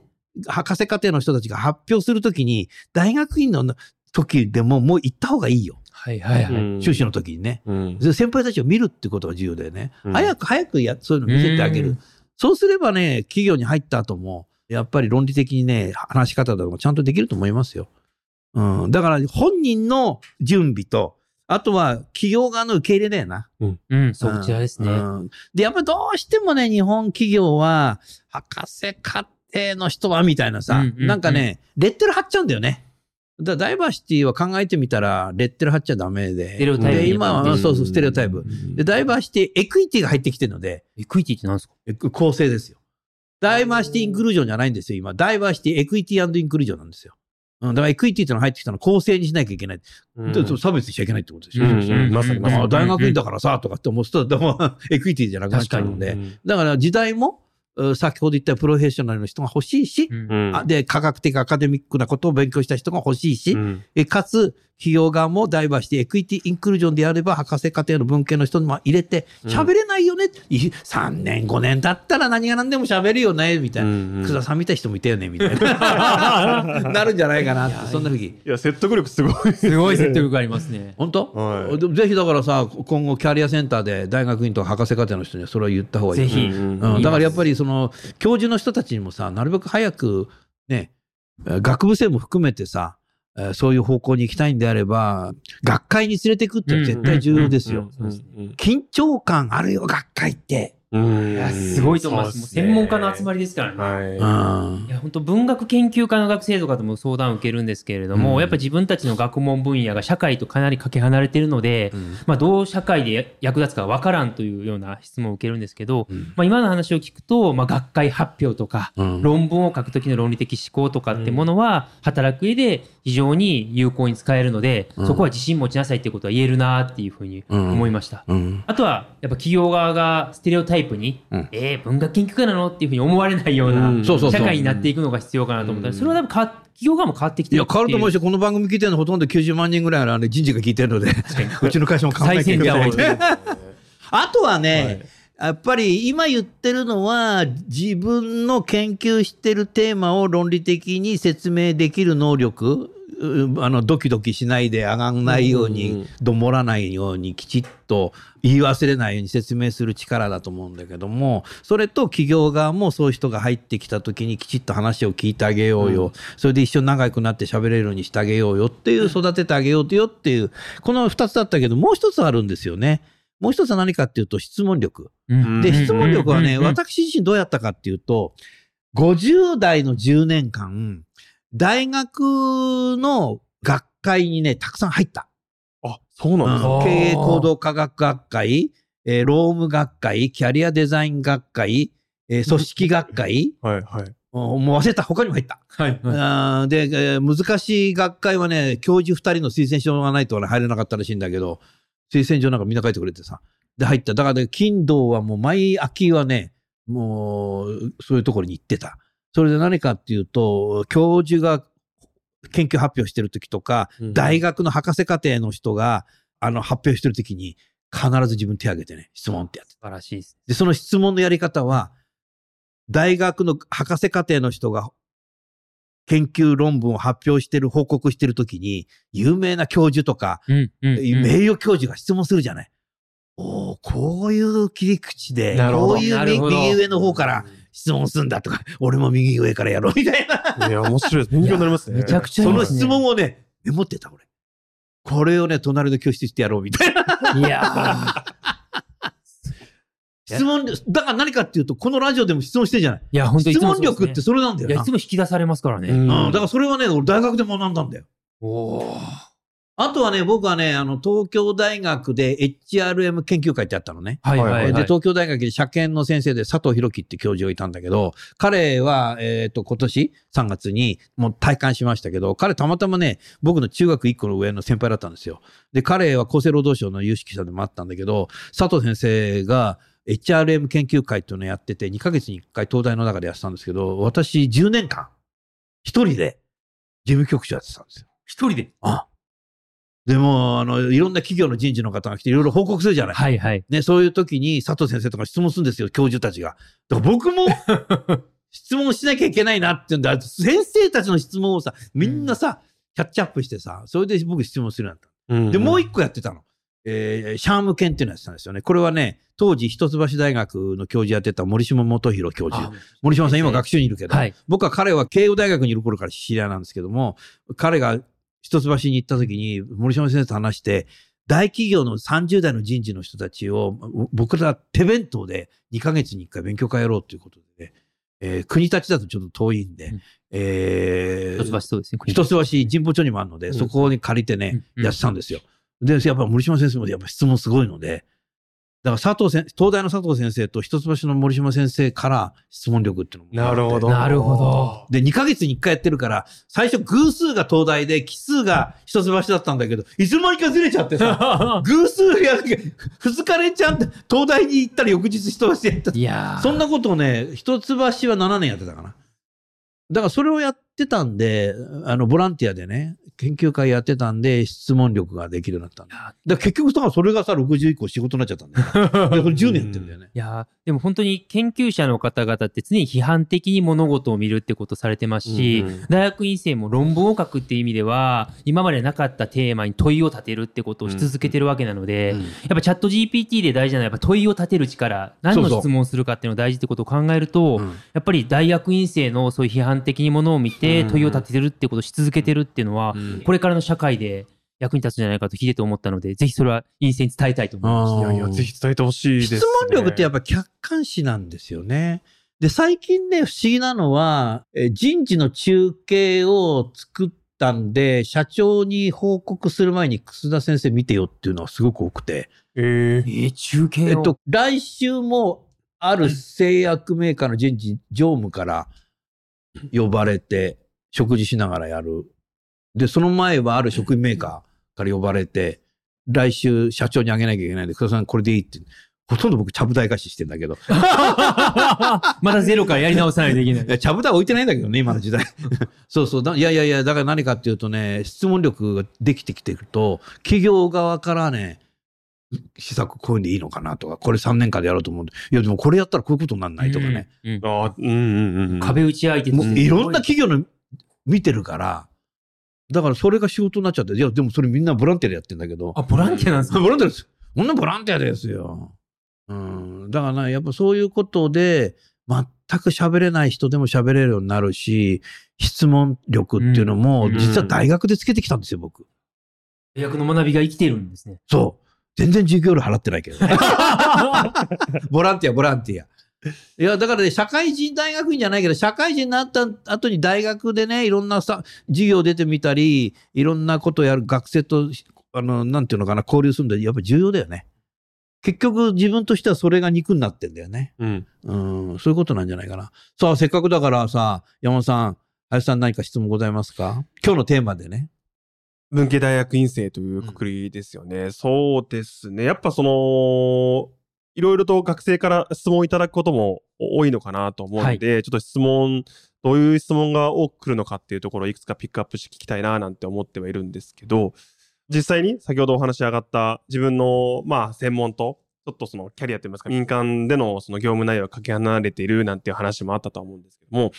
博士課程の人たちが発表するときに、大学院の時でももう行った方がいいよ。はいはいはい。うん修士の時にね。うんで先輩たちを見るってことが重要だよね。うん早く早くや、そういうの見せてあげるうん。そうすればね、企業に入った後も、やっぱり論理的にね、話し方とかもちゃんとできると思いますよ。うん。だから本人の準備と、あとは企業側の受け入れだよな。うん、そう、こちらですね。うんで、やっぱりどうしてもね、日本企業は、博士課程の人はみたいなさ、うんうんうんなんかね、レッテル貼っちゃうんだよね。だからダイバーシティは考えてみたら、レッテル貼っちゃダメで。ステレオタイプで、今は、うんそうそう、ステレオタイプ。で、ダイバーシティ、エクイティが入ってきてるので、エクイティって何ですか？え公正ですよ。ダイバーシティインクルージョンじゃないんですよ、今。ダイバーシティエクイティインクルージョンなんですよ。うん、だからエクイティってのが入ってきたの公正にしなきゃいけない。うん。で差別しちゃいけないってことでしょ。うんうんまさにまさ大学院だからさ、とかって思うと、でも、エクイティじゃなくなっちゃうので。だから時代も、う先ほど言ったプロフェッショナルの人が欲しいし、うん。で、科学的アカデミックなことを勉強した人が欲しいし、うん。えかつ、企業側もダイバーシティ、エクイティ、インクルージョンであれば、博士課程の文系の人にも入れて、喋れないよね、い3年、5年経ったら何が何でも喋るよね、みたいな。うんうん福田さんみた人もいたよね、みたいな。なるんじゃないかなって、そんなふうに。いや、説得力すごい。すごい説得力ありますね。本当、はいぜひだからさ、今後、キャリアセンターで大学院とか博士課程の人にはそれを言った方がいい。ぜひ。うんうん、だからやっぱりその教授の人たちにもさ、なるべく早くね、えー学部生も含めてさ、えーそういう方向に行きたいんであれば、学会に連れてくって絶対重要ですよ。緊張感あるよ、学会って。うん。いや、すごいと思います。もう専門家の集まりですからね。はうん。いや本当文学研究科の学生とかとも相談を受けるんですけれども、うん。やっぱり自分たちの学問分野が社会とかなりかけ離れているので、まあ、どう社会で役立つかわからんというような質問を受けるんですけど、うん。まあ、今の話を聞くと、まあ、学会発表とか、うん。論文を書くときの論理的思考とかってものは、働く上で非常に有効に使えるので、うん。そこは自信持ちなさいっていうことは言えるなっていうふうに思いました。うん。あとは、やっぱ企業側がステレオタイプに、うん。えー、文学研究家なのっていうふうに思われないような社会になっていくのが必要かなと思ったら、それは多分変わっ企業側も変わってきていや、変わると思うし、し、この番組聞いてるのほとんど90万人ぐらいある人事が聞いてるので、うちの会社も考えてるあとはね、やっぱり今言ってるのは、自分の研究してるテーマを論理的に説明できる能力、うあのドキドキしないで上がんないようにん、どもらないように、きちっと言い忘れないように説明する力だと思うんだけども、それと企業側もそういう人が入ってきたときにきちっと話を聞いてあげようよ、それで一緒に仲良くなって喋れるようにしてあげようよっていう、育ててあげようよっていう、この二つだったけど、もう一つあるんですよね。もう一つは何かっていうと質問力。うん。で、質問力はね、私自身どうやったかっていうと、50代の10年間、大学の学会にね、たくさん入った。あ、そうなんですか。うん経営行動科学学会、えー労務学会、キャリアデザイン学会、えー組織学会、はいはい。うんもう忘れた、他にも入った。はいはいで、えー難しい学会はね、教授二人の推薦状がないとね入れなかったらしいんだけど、推薦状なんかみんな書いてくれてさ。で、入った。だからね、金土はもう毎秋はね、もう、そういうところに行ってた。それで何かっていうと、教授が研究発表してる時とか、うん。大学の博士課程の人が、あの、発表してる時に、必ず自分手挙げてね、質問ってやって。素晴らしいです。で、その質問のやり方は、大学の博士課程の人が研究論文を発表してる、報告してるときに、有名な教授とか、うんうんうん。名誉教授が質問するじゃない。おーこういう切り口で、こういう右上の方から質問するんだとか、俺も右上からやろうみたいな。いや、面白いです。勉強になりますね。めちゃくちゃいその質問をね、メモってた、俺。これをね、隣の教室してやろうみたいな。いやー質問で、だから何かっていうと、このラジオでも質問してるじゃない。いや、本当にい質問力ってそれなんだよいや、な。いつも引き出されますからね。うんうん、だからそれはね、俺大学で学んだんだよ。おーあとはね、僕はね、あの、東京大学で HRM 研究会ってあったのね。はいはいはい。で、東京大学で車検の先生で佐藤博樹って教授がいたんだけど、彼は、えっ、と、今年3月にもう体感しましたけど、彼たまたまね、僕の中学1個の上の先輩だったんですよ。で、彼は厚生労働省の有識者でもあったんだけど、佐藤先生が HRM 研究会っていうのをやってて、2ヶ月に1回東大の中でやってたんですけど、私10年間、一人で事務局長やってたんですよ。一人で？あでも、あの、いろんな企業の人事の方が来ていろいろ報告するじゃない。はいはい。ね、そういう時に佐藤先生とか質問するんですよ、教授たちが。だから僕も 質問しなきゃいけないなって言うんだ。先生たちの質問をさ、みんなさ、キャッチアップしてさ、それで僕質問するようになった。で、もう一個やってたの。えーシャーム犬っていうのやってたんですよね。これはね、当時一橋大学の教授やってた森島元弘教授。森島さん今学習にいるけど、はい。僕は彼は慶応大学にいる頃から知り合いなんですけども、彼が一橋に行った時に森島先生と話して、大企業の30代の人事の人たちを、僕ら手弁当で2ヶ月に1回勉強会やろうということでね、えー国立だとちょっと遠いんで、うん。えー一橋そうですね。一橋神保町にもあるので、うん。そこに借りてね、うん。やってたんですよ。で、やっぱ森島先生もやっぱ質問すごいので、だから佐藤先東大の佐藤先生と一橋の森島先生から質問力っていうのもなるほど。なるほど。で、2ヶ月に1回やってるから、最初偶数が東大で奇数が一橋だったんだけど、いつの間にかずれちゃってさ、偶数やるけ2日連チャンって東大に行ったら翌日一橋やった。いやーそんなことをね、一橋は7年やってたかな。だからそれをやってたんで、あの、ボランティアでね、研究会やってたんで、質問力ができるようになったんだ。だ結局さ、それがさ、60以降仕事になっちゃったんだよ。だからこれ10年やってるんだよね。いやーでも本当に研究者の方々って常に批判的に物事を見るってことされてますし、うんうん大学院生も論文を書くっていう意味では、今までなかったテーマに問いを立てるってことをし続けてるわけなので、うんやっぱチャット GPT で大事なのはやっぱ問いを立てる力、何のそうそう質問をするかっていうのが大事ってことを考えると、うんやっぱり大学院生のそういう批判的にものを見てうん。問いを立ててるってことをし続けてるっていうのは、うん。これからの社会で役に立つんじゃないかと聞いてて思ったので、ぜひそれは院生に伝えたいと思いました。あー。いやいや、ぜひ伝えてほしいです、ね。質問力ってやっぱ客観視なんですよね。で、最近ね、不思議なのは、え人事の中継を作ったんで、社長に報告する前に楠田先生見てよっていうのはすごく多くて、ええー、中継を。えっと、来週もある製薬メーカーの人事常務から呼ばれて、食事しながらやる。で、その前はある食品メーカーから呼ばれて、来週社長にあげなきゃいけないんで、楠田さんこれでいいって。ほとんど僕、ちゃぶ台貸ししてんだけど。またゼロからやり直さないといけないちゃぶ台置いてないんだけどね、今の時代。そうそうだ。いやいやいや、だから何かっていうとね、質問力ができてきてると、企業側からね、施策こういうんでいいのかなとか、これ3年間でやろうと思うんで、いや、でもこれやったらこういうことにならないとかね。うん。うんあーうんうんうん。壁打ち相手もういろんな企業の見てるから、だからそれが仕事になっちゃって、いや、でもそれみんなボランティアでやってんだけど。あ、ボランティアなんですか？ボランティアです。こんなボランティアですよ。うん。だからね、やっぱそういうことで、全く喋れない人でも喋れるようになるし、質問力っていうのも、うん実は大学でつけてきたんですよ、僕。大学の学びが生きてるんですね。そう。全然授業料払ってないけどね。ボランティア、ボランティア。いや、だからね、社会人大学院じゃないけど、社会人になった後に大学でね、いろんなさ、授業出てみたり、いろんなことやる学生と、あの、なんていうのかな、交流するんで、やっぱ重要だよね。結局、自分としてはそれが肉になってんだよね。うん。うん、そういうことなんじゃないかな。さあ、せっかくだからさ、山本さん、林さん何か質問ございますか？今日のテーマでね。文系大学院生というくくりですよね。そうですね。やっぱその、いろいろと学生から質問いただくことも多いのかなと思うので、ちょっと質問、どういう質問が多く来るのかっていうところをいくつかピックアップして聞きたいななんて思ってはいるんですけど、実際に先ほどお話し上がった自分の、まあ、専門と、ちょっとそのキャリアといいますか、民間でのその業務内容がかけ離れているなんていう話もあったとは思うんですけども、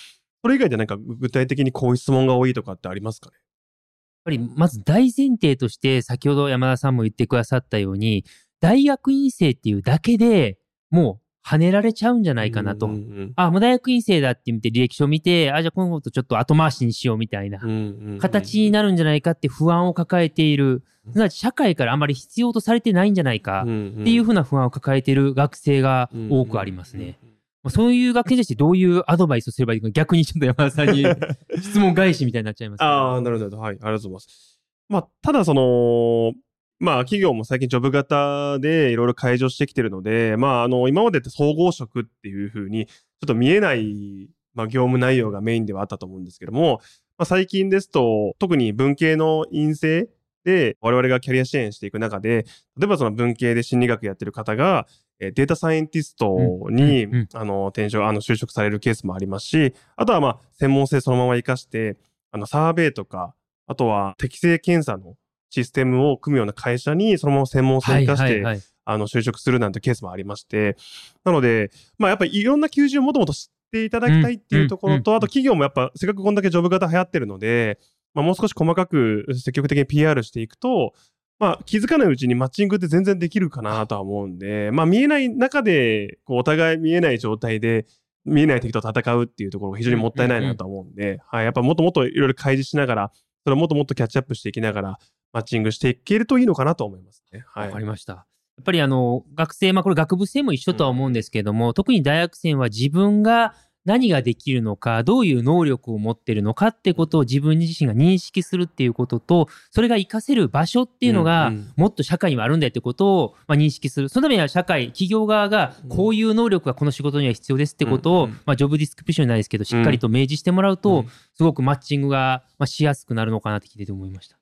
それ以外でなんか具体的にこういう質問が多いとかってありますかね？ぱりまず大前提として、先ほど山田さんも言ってくださったように、大学院生っていうだけでもう跳ねられちゃうんじゃないかなと。うんうんあ、もう大学院生だって見て履歴書見て、あ、じゃあこのことちょっと後回しにしようみたいなうんうんうん形になるんじゃないかって不安を抱えている。すなわち社会からあまり必要とされてないんじゃないかっっていうふうな不安を抱えている学生が多くありますね。。まあそういう学生に対してどういうアドバイスをすればいいか逆にちょっと山田さんに 質問返しみたいになっちゃいますけど。ああ、なるほど。はい。ありがとうございます。まあ、ただその、まあ、企業も最近ジョブ型でいろいろ解除してきてるので、まあ、あの、今までって総合職っていうふうに、ちょっと見えない、まあ、業務内容がメインではあったと思うんですけども、まあ、最近ですと、特に文系の院生で我々がキャリア支援していく中で、例えばその文系で心理学やってる方が、えーデータサイエンティストに、うんうんうん。あの、転職、あの、就職されるケースもありますし、あとはまあ、専門性そのまま活かして、あの、サーベイとか、あとは適正検査のシステムを組むような会社に、そのまま専門性を生かして、はいあの、就職するなんてケースもありまして、なので、まあやっぱりいろんな求人をもともと知っていただきたいっていうところと、うんうんあと企業もやっぱせっかくこんだけジョブ型流行ってるので、まあもう少し細かく積極的に PR していくと、まあ気づかないうちにマッチングって全然できるかなとは思うんで、まあ見えない中で、こうお互い見えない状態で、見えない敵と戦うっていうところが非常にもったいないなと思うんで、はい、やっぱもっともっといろいろ開示しながら、それをもっともっとキャッチアップしていきながら、マッチングしていけるといいのかなと思いますね。はいわか。りました。やっぱりあの、学生、まあこれ学部生も一緒とは思うんですけども、特に大学生は自分が何ができるのか、どういう能力を持ってるのかってことを自分自身が認識するっていうことと、それが活かせる場所っていうのがもっと社会にはあるんだよってことを、まあ、認識する。そのためには社会、企業側が、こういう能力がこの仕事には必要ですってことを、まあ、ジョブディスクリプションじゃないですけど、しっかりと明示してもらうと、うん。すごくマッチングが、まあ、しやすくなるのかなって聞いてて思いました。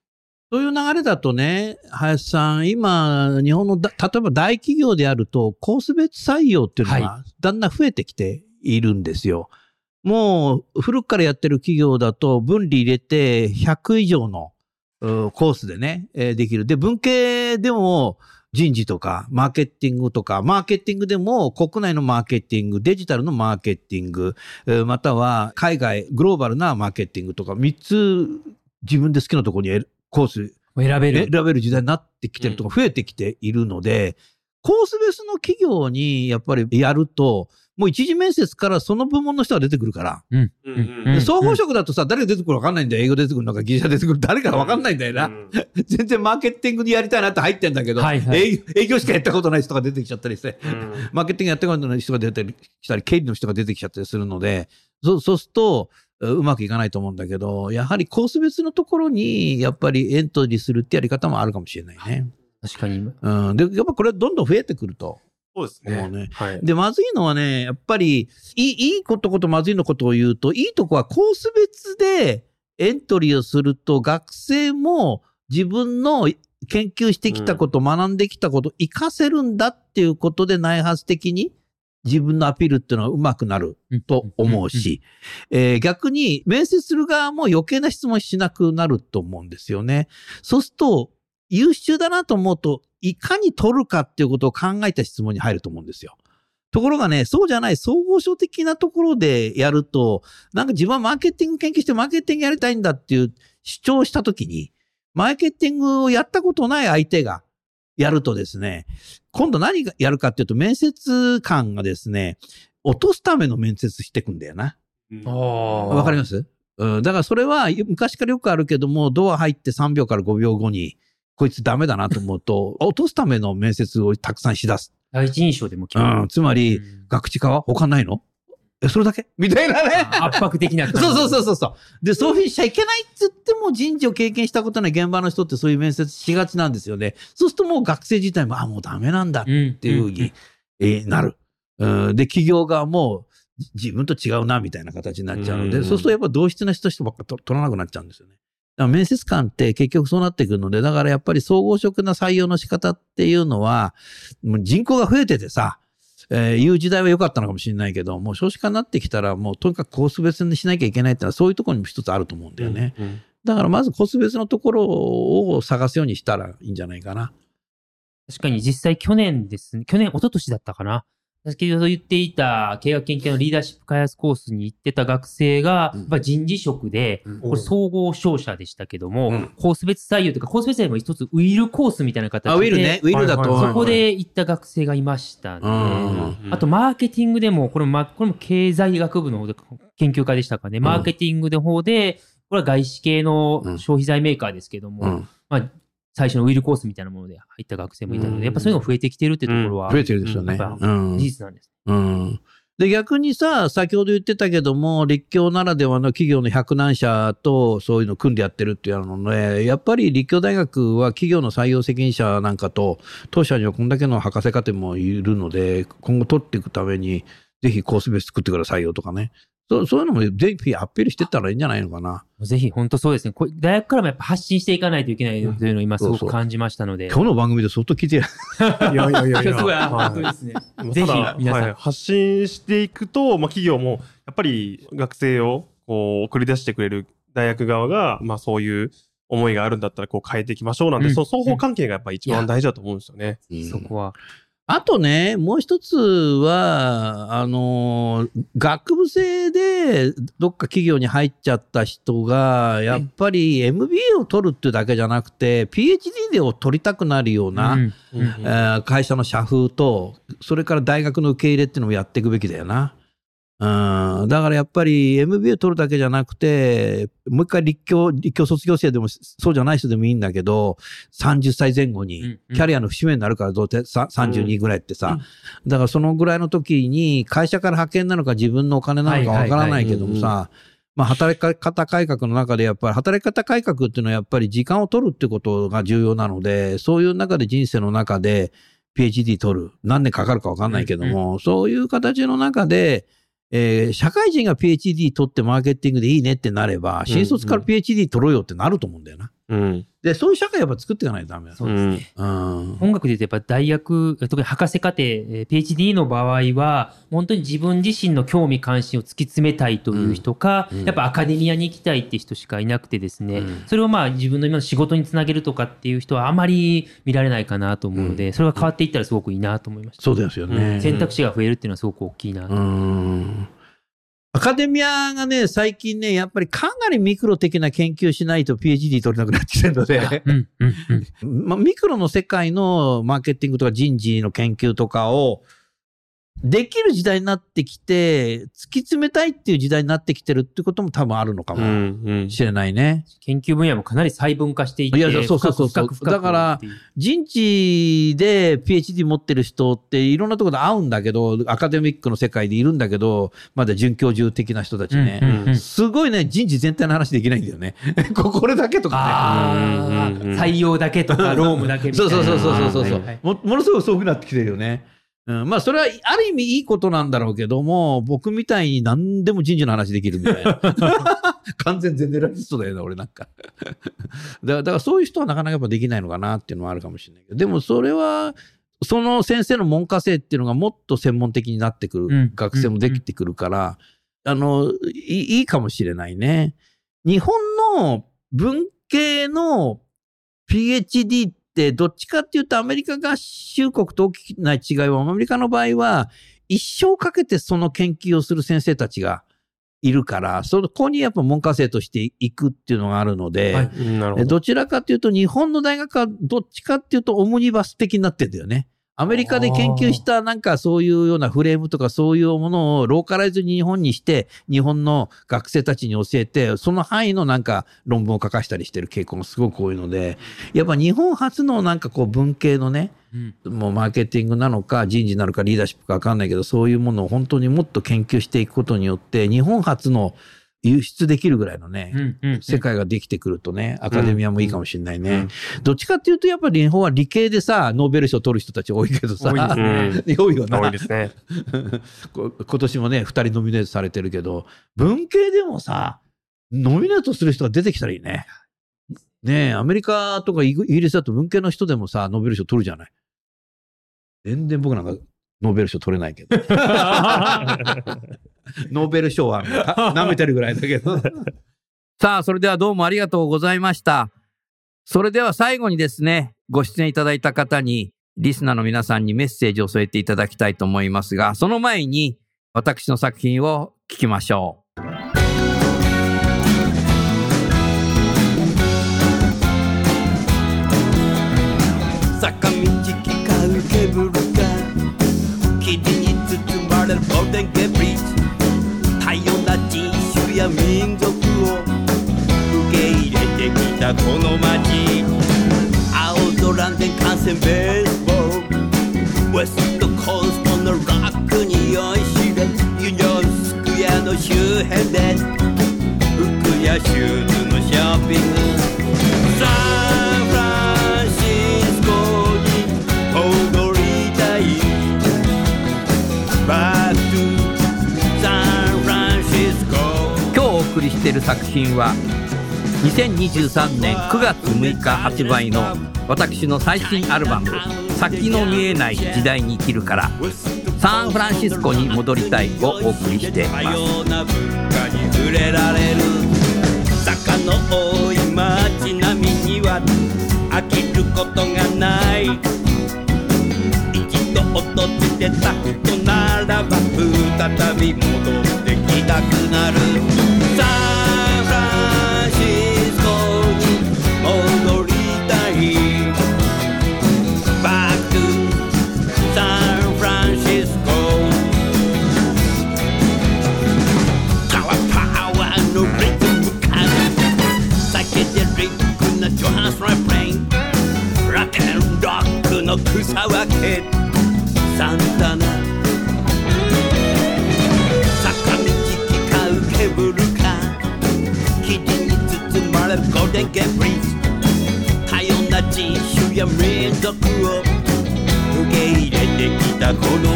そういう流れだとね、林さん、今、日本のだ、例えば大企業であると、コース別採用っていうのがだんだん増えてきているんですよ。もう、古くからやってる企業だと、分離入れて100以上のうコースでね、えーできる。で、文系でも、人事とか、マーケティングとか、マーケティングでも国内のマーケティング、デジタルのマーケティング、えーまたは海外、グローバルなマーケティングとか、3つ自分で好きなところにコース選べる。選べる時代になってきてるとか増えてきているので、コースベースの企業にやっぱりやると、もう一次面接からその部門の人が出てくるから、うん。うん総合職だとさ、誰が出てくるか分かんないんだよ。英語出てくるのか、技術者出てくる誰か分かんないんだよな。うん全然マーケティングにやりたいなって入ってんだけど、はいはい営業営業しかやったことない人が出てきちゃったりして、うんマーケティングやったことない人が出てきたり、経理の人が出てきちゃったりするので、そうそうすると、ううまくいかないと思うんだけど、やはりコース別のところに、やっぱりエントリーするってやり方もあるかもしれないね。確かに。うん。で、やっぱこれどんどん増えてくるとそうですね。思うね。はい。で、まずいのはね、やっぱり、いい、いいことことまずいのことを言うと、いいとこはコース別でエントリーをすると、学生も自分の研究してきたこと、学んできたこと、活かせるんだっていうことで内発的に自分のアピールっていうのは上手くなると思うし、えー逆に面接する側も余計な質問しなくなると思うんですよね。そうすると、優秀だなと思うと、いかに取るかっていうことを考えた質問に入ると思うんですよ。ところがね、そうじゃない総合書的なところでやると、なんか自分はマーケティング研究してマーケティングやりたいんだっていう主張したときに、マーケティングをやったことない相手がやるとですね、今度何がやるかっていうと、面接官がですね、落とすための面接してくんだよな。うんわかります？うん、だからそれは昔からよくあるけども、ドア入って3秒から5秒後に、こいつダメだなと思うと、落とすための面接をたくさんしだす。第一印象でも決うまるん、つまり、うん学知化は他ないの？え、それだけ？みたいなね。圧迫的な。そうそうそうそうそう。で、そういうふうにしちゃいけないって言っても人事を経験したことない現場の人ってそういう面接しがちなんですよね。そうするともう学生自体も、あ、もうダメなんだっていうふうに、えーなる。うん、で、企業側もじ自分と違うなみたいな形になっちゃうので、うんそうするとやっぱ同質な人ばっかと取らなくなっちゃうんですよね。面接官って結局そうなってくるので、だからやっぱり総合職な採用の仕方っていうのは、もう人口が増えててさ、えーいう時代は良かったのかもしれないけど、もう少子化になってきたら、もうとにかくコース別にしなきゃいけないってのは、そういうところにも一つあると思うんだよね。うんだからまずコース別のところを探すようにしたらいいんじゃないかな。確かに実際去年ですね、去年、一昨年だったかな。先ほど言っていた経営学研究のリーダーシップ開発コースに行ってた学生が、人事職で、うん。これ総合商社でしたけども、うん。コース別採用というか、コース別でも一つウィルコースみたいな形で、あ、ウィルね？ウィルだと。そこで行った学生がいましたね。うん。あと、マーケティングでも、これも、まこれも経済学部の方で研究家でしたかね。マーケティングの方で、これは外資系の消費財メーカーですけども、うん。まあ、最初のウィルコースみたいなもので入った学生もいたのうんで、やっぱそういうのが増えてきてるってところは、増えてるでしょうね。事実なんです。うん。で、逆にさ、先ほど言ってたけども、立教ならではの企業の百何社とそういうのを組んでやってるっていうので、やっぱり立教大学は企業の採用責任者なんかと、当社にはこんだけの博士課程もいるので、今後取っていくために、ぜひコースベース作ってくださいよとかね。そうそういうのもぜひアピールしてったらいいんじゃないのかな。ぜひ、本当そうですね。これ大学からもやっぱ発信していかないといけないというのを今すごく感じましたので。今日の番組で相当聞いてる。いやいやいやいや。すごい、はい本当ですね。ぜひ皆さんはい、発信していくと、まあ、企業もやっぱり学生をこう送り出してくれる大学側が、まあ、そういう思いがあるんだったらこう変えていきましょうなんて、うんその双方関係がやっぱ一番大事だと思うんですよね。そこは。あとね、もう一つは、あの、学部生でどっか企業に入っちゃった人が、やっぱり MBA を取るっていうだけじゃなくて、PhD でを取りたくなるような、うんうんえー会社の社風と、それから大学の受け入れっていうのもやっていくべきだよな。うん、だからやっぱり MBA 取るだけじゃなくて、もう一回立教、立教卒業生でもそうじゃない人でもいいんだけど、30歳前後にキャリアの節目になるからどうせさ32ぐらいってさ、だからそのぐらいの時に会社から派遣なのか自分のお金なのかわからないけどもはいさ、まあ働き方改革の中でやっぱり働き方改革っていうのはやっぱり時間を取るってことが重要なので、そういう中で人生の中で PhD 取る。何年かかるかわかんないけども、そういう形の中で、えー社会人が PhD 取ってマーケティングでいいねってなれば、新卒から PhD 取ろうよってなると思うんだよな。うん。で、そういう社会やっぱ作っていかないとダメだ。そうですね。うん。音楽で言うとやっぱ大学、特に博士課程、えー PhD の場合は、本当に自分自身の興味関心を突き詰めたいという人か、うんうんやっぱアカデミアに行きたいって人しかいなくてですね、うんそれをまあ自分の今の仕事につなげるとかっていう人はあまり見られないかなと思うので、それが変わっていったらすごくいいなと思いました。そうですよね。選択肢が増えるっていうのはすごく大きいなと。うんアカデミアがね、最近ね、やっぱりかなりミクロ的な研究しないと PhD 取れなくなってきてるので、うんうんうん。まあ、ミクロの世界のマーケティングとか人事の研究とかを、できる時代になってきて、突き詰めたいっていう時代になってきてるってことも多分あるのかうもん。うん。しれないね。研究分野もかなり細分化していって、いやそうそうそうそう深く深く深くだから人事で PhD 持ってる人っていろんなところで会うんだけど、アカデミックの世界でいるんだけど、まだ准教授的な人たちね。うんうんうんすごいね、人事全体の話できないんだよね。ここれだけとかあうんうんうんあ、採用だけとか、ロームだけね。みたいな。そうそうそうそうそうそう、はいはいも。ものすごい遅くなってきてるよね。うん、まあ、それはある意味いいことなんだろうけども、僕みたいに何でも人事の話できるみたいな。完全ゼネラリストだよな、俺なんか。だから、だからそういう人はなかなかやっぱできないのかなっていうのはあるかもしれないけど、でもそれは、その先生の文科生っていうのがもっと専門的になってくる、うん学生もできてくるから、あのい、いいかもしれないね。日本の文系の PhD ってどっちかっていうとアメリカ合衆国と大きな違いは、アメリカの場合は一生かけてその研究をする先生たちがいるから、そこにやっぱ文科生として行くっていうのがあるので、はいど。どちらかというと、日本の大学はどっちかっていうと、オムニバス的になってんだよね。アメリカで研究したなんかそういうようなフレームとかそういうものをローカライズに日本にして、日本の学生たちに教えて、その範囲のなんか論文を書かしたりしてる傾向がすごく多いので、やっぱ日本初のなんかこう文系のね、うんもうマーケティングなのか人事なのかリーダーシップかわかんないけど、そういうものを本当にもっと研究していくことによって、日本初の輸出できるぐらいのね、うんうん世界ができてくるとね、アカデミアもいいかもしれないね。うんどっちかっていうと、やっぱり日本は理系でさ、ノーベル賞取る人たち多いけどさ、多いですね 多いよな。多いですね。こ今年もね、二人ノミネートされてるけど、文系でもさ、ノミネートする人が出てきたらいいね。ねえ、アメリカとかイギリスだと文系の人でもさ、ノーベル賞取るじゃない。全然僕なんかノーベル賞取れないけど。ノーベル賞はた舐めてるぐらいだけど。さあ、それではどうもありがとうございました。それでは最後にですね、ご出演いただいた方に、リスナーの皆さんにメッセージを添えていただきたいと思いますが、その前に私の作品を聞きましょう。坂道機関ケーブルが霧に包まれるゴールデンゲブリッジや民族を受け入れてきたこの街。青空で観戦ベースボール作品は2023年9月6日発売の私の最新アルバム「先の見えない時代に生きるからサンフランシスコに戻りたい」をお送りしています。坂の多い街並みには飽きることがない一度訪れたことならば再び戻ってきたくなる草分け。サンタナ坂道機かうケーブルカー生地に包まれるゴールデンゲブリス多様な人種や民族を。受け入れてきたこの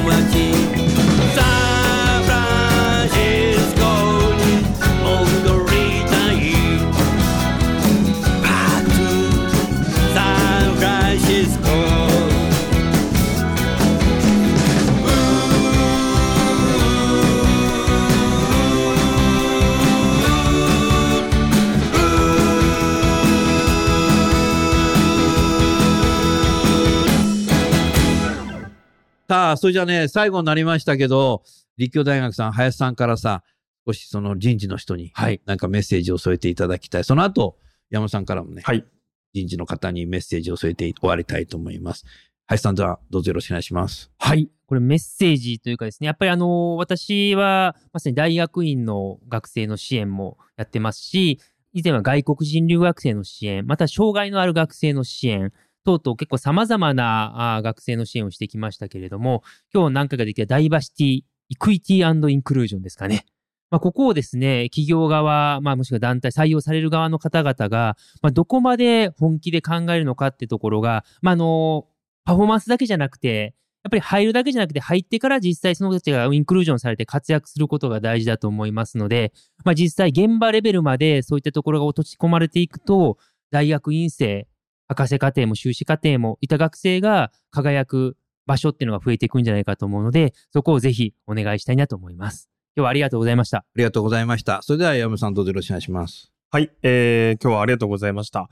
さあ、それじゃあね、最後になりましたけど、立教大学さん、林さんからさ、少しその人事の人に、はいなんかメッセージを添えていただきたい。その後、山本さんからもね、はい。人事の方にメッセージを添えて終わりたいと思います。林さん、ではどうぞよろしくお願いします。はい。これメッセージというかですね、やっぱりあの、私はまさに大学院の学生の支援もやってますし、以前は外国人留学生の支援、また障害のある学生の支援、等々結構様々なあ学生の支援をしてきましたけれども、今日何回かできたダイバーシティ、イクイティインクルージョンですかね。まあ、ここをですね、企業側、まあ、もしくは団体、採用される側の方々が、まあ、どこまで本気で考えるのかってところが、まあ、あの、パフォーマンスだけじゃなくて、やっぱり入るだけじゃなくて、入ってから実際その人たちがインクルージョンされて活躍することが大事だと思いますので、まあ実際現場レベルまでそういったところが落とし込まれていくと、大学院生、博士課程も修士課程もいた学生が輝く場所っていうのが増えていくんじゃないかと思うので、そこをぜひお願いしたいなと思います。今日はありがとうございました。ありがとうございました。それでは山本さん、どうぞよろしくお願いします。はい、えー、今日はありがとうございました。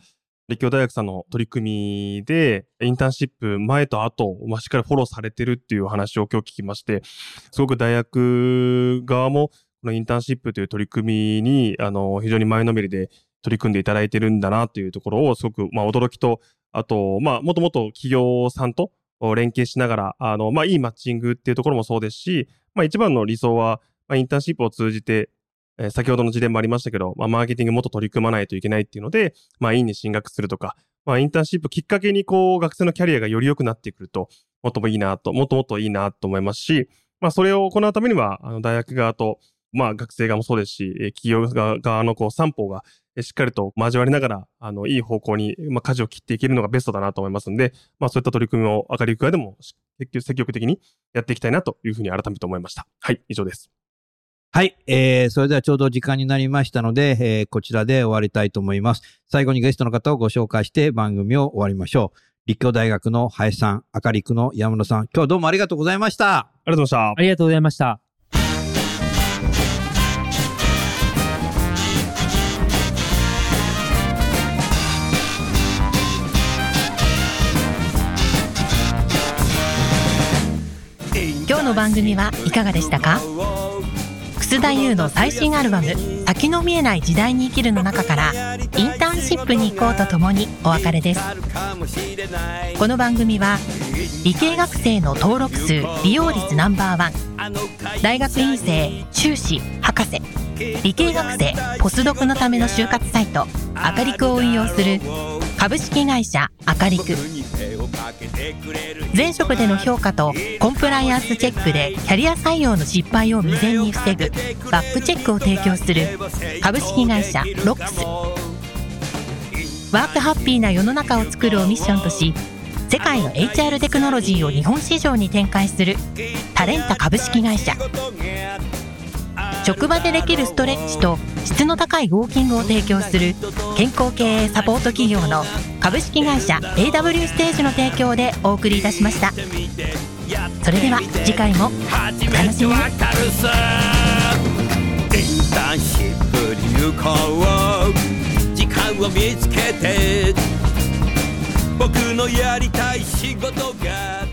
立教大学さんの取り組みで、インターンシップ前と後、まあ、しっかりフォローされてるっていうお話を今日聞きまして、すごく大学側も、このインターンシップという取り組みに、あの、非常に前のめりで取り組んでいただいてるんだなというところを、すごく、まあ、驚きと、あと、まあ、もともと企業さんと連携しながら、あの、まあ、いいマッチングっていうところもそうですし、まあ、一番の理想は、まあ、インターンシップを通じて、えー先ほどの事例もありましたけど、まあ、マーケティングもっと取り組まないといけないっていうので、まあ、院に進学するとか、まあ、インターンシップきっかけに、こう、学生のキャリアがより良くなってくると、もっともいいなと、もっともっといいなと思いますし、まあ、それを行うためには、あの、大学側と、まあ、学生側もそうですし、えー企業側側の、こう、三方が、えーしっかりと交わりながら、あの、いい方向に、まあ、舵を切っていけるのがベストだなと思いますんで、まあ、そういった取り組みを明るい側でも、し積極積極的にやっていきたいなというふうに改めて思いました。はい、以上です。はい。えー、それではちょうど時間になりましたので、えーこちらで終わりたいと思います。最後にゲストの方をご紹介して番組を終わりましょう。立教大学の林さん、赤陸の山野さん、今日はどうもありがとうございました。ありがとうございましたあ。りがとうございました。の番組はいかがでしたか？楠田優の最新アルバム「先の見えない時代に生きる」の中から「インターンシップに行こう」とともにお別れです。この番組は理系学生の登録数利用率ナンバーワン大学院生修士博士理系学生ポスドクのための就活サイトアカリクを運用する株式会社アカリク前職での評価とコンプライアンスチェックでキャリア採用の失敗を未然に防ぐバックチェックを提供する株式会社ロックス。ワークハッピーな世の中を作るをミッションとし世界の HR テクノロジーを日本市場に展開するタレンタ株式会社。職場でできるストレッチと質の高いウォーキングを提供する健康経営サポート企業の株式会社 AW ステージの提供でお送りいたしました。それでは次回も初めてわかるさインターンシップに。行こう時間を見つけて僕のやりたい仕事が